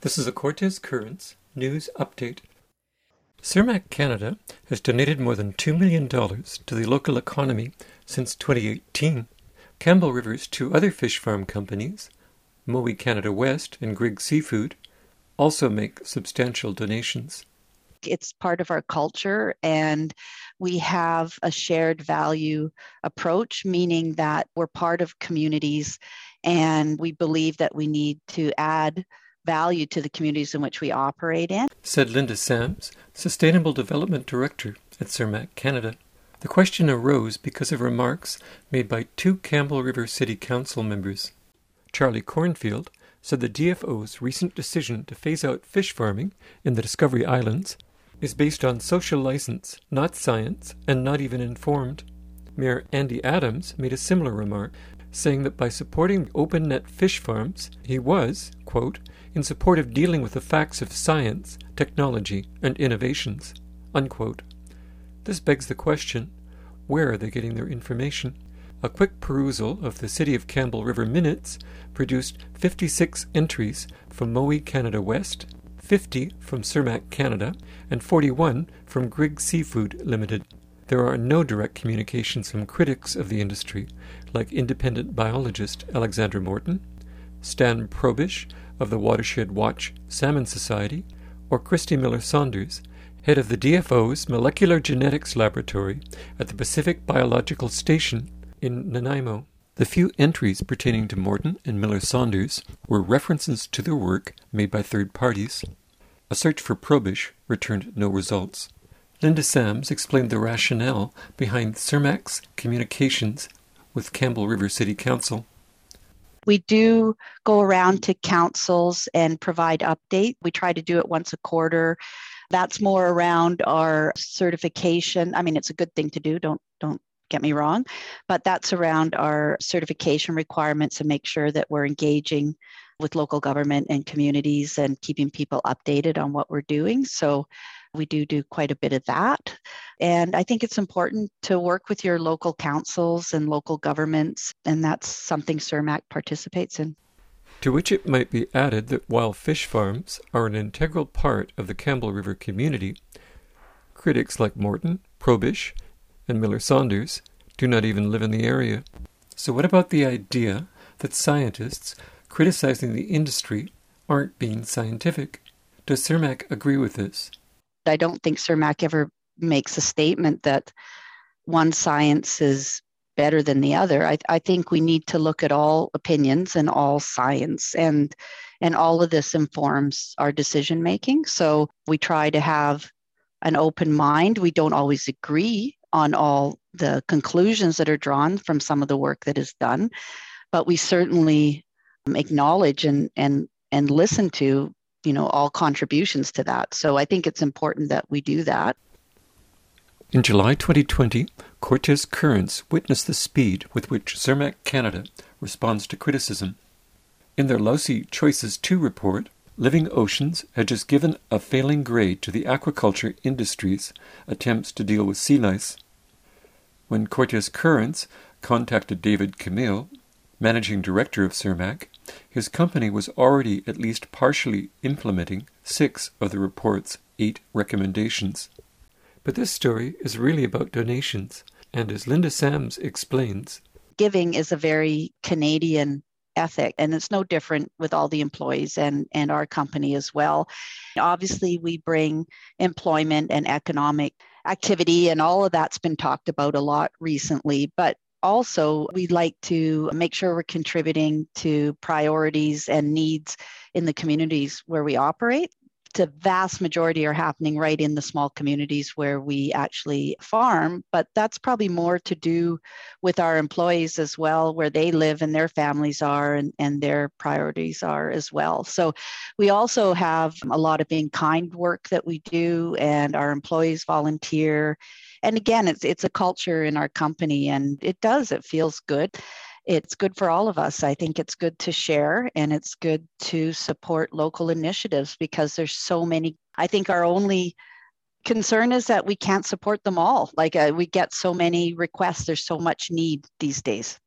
This is a Cortes Currents news update. Cermaq Canada has donated more than $2 million to the local economy since 2018. Campbell River's two other fish farm companies, Mowi Canada West and Grieg Seafood, also make substantial donations. It's part of our culture, and we have a shared value approach, meaning that we're part of communities and we believe that we need to add value to the communities in which we operate in. Said Linda Sams, Sustainable Development Director at Cermaq Canada. The question arose because of remarks made by two Campbell River City Council members. Charlie Cornfield said the DFO's recent decision to phase out fish farming in the Discovery Islands is based on social license, not science, and not even informed. Mayor Andy Adams made a similar remark, saying that by supporting open net fish farms, he was, quote, in support of dealing with the facts of science, technology, and innovations. Unquote. This begs the question where are they getting their information? A quick perusal of the City of Campbell River minutes produced 56 entries from Mowi Canada West, 50 from Cermaq Canada, and 41 from Grieg Seafood Limited. There are no direct communications from critics of the industry, like independent biologist Alexandra Morton, Stan Proboszcz of the Watershed Watch Salmon Society, or Kristi Miller Saunders, head of the DFO's Molecular Genetics Laboratory at the Pacific Biological Station in Nanaimo. The few entries pertaining to Morton and Miller Saunders were references to their work made by third parties. A search for Proboszcz returned no results. Linda Sams explained the rationale behind Cermaq's communications with Campbell River City Council. We do go around to councils and provide update. We try to do it once a quarter. That's more around our certification. I mean, it's a good thing to do. Don't don't get me wrong, but that's around our certification requirements and make sure that we're engaging with local government and communities and keeping people updated on what we're doing. So we do do quite a bit of that. And I think it's important to work with your local councils and local governments, and that's something Cermaq participates in. To which it might be added that while fish farms are an integral part of the Campbell River community, critics like Morton, Proboszcz, and Miller Saunders do not even live in the area. So, what about the idea that scientists criticizing the industry aren't being scientific? Does Cermaq agree with this? I don't think Cermaq ever makes a statement that one science is better than the other. I, I think we need to look at all opinions and all science and and all of this informs our decision making. So we try to have an open mind. We don't always agree on all the conclusions that are drawn from some of the work that is done, but we certainly um, acknowledge and and and listen to you know all contributions to that so i think it's important that we do that in July 2020, Cortes Currents witnessed the speed with which Cermaq Canada responds to criticism. In their Lousy Choices 2 report, Living Oceans had just given a failing grade to the aquaculture industry's attempts to deal with sea lice. When Cortes Currents contacted David Kiemele, managing director of Cermaq, his company was already at least partially implementing six of the report's eight recommendations. But this story is really about donations, and as Linda Sams explains, giving is a very Canadian ethic and it's no different with all the employees and and our company as well obviously we bring employment and economic activity and all of that's been talked about a lot recently but also we'd like to make sure we're contributing to priorities and needs in the communities where we operate. The vast majority are happening right in the small communities where we actually farm but that's probably more to do with our employees as well where they live and their families are and, and their priorities are as well. So we also have a lot of being kind work that we do and our employees volunteer and again it's it's a culture in our company and it does it feels good. It's good for all of us. I think it's good to share and it's good to support local initiatives because there's so many i think our only concern is that we can't support them all. Like uh, we get so many requests. There's so much need these days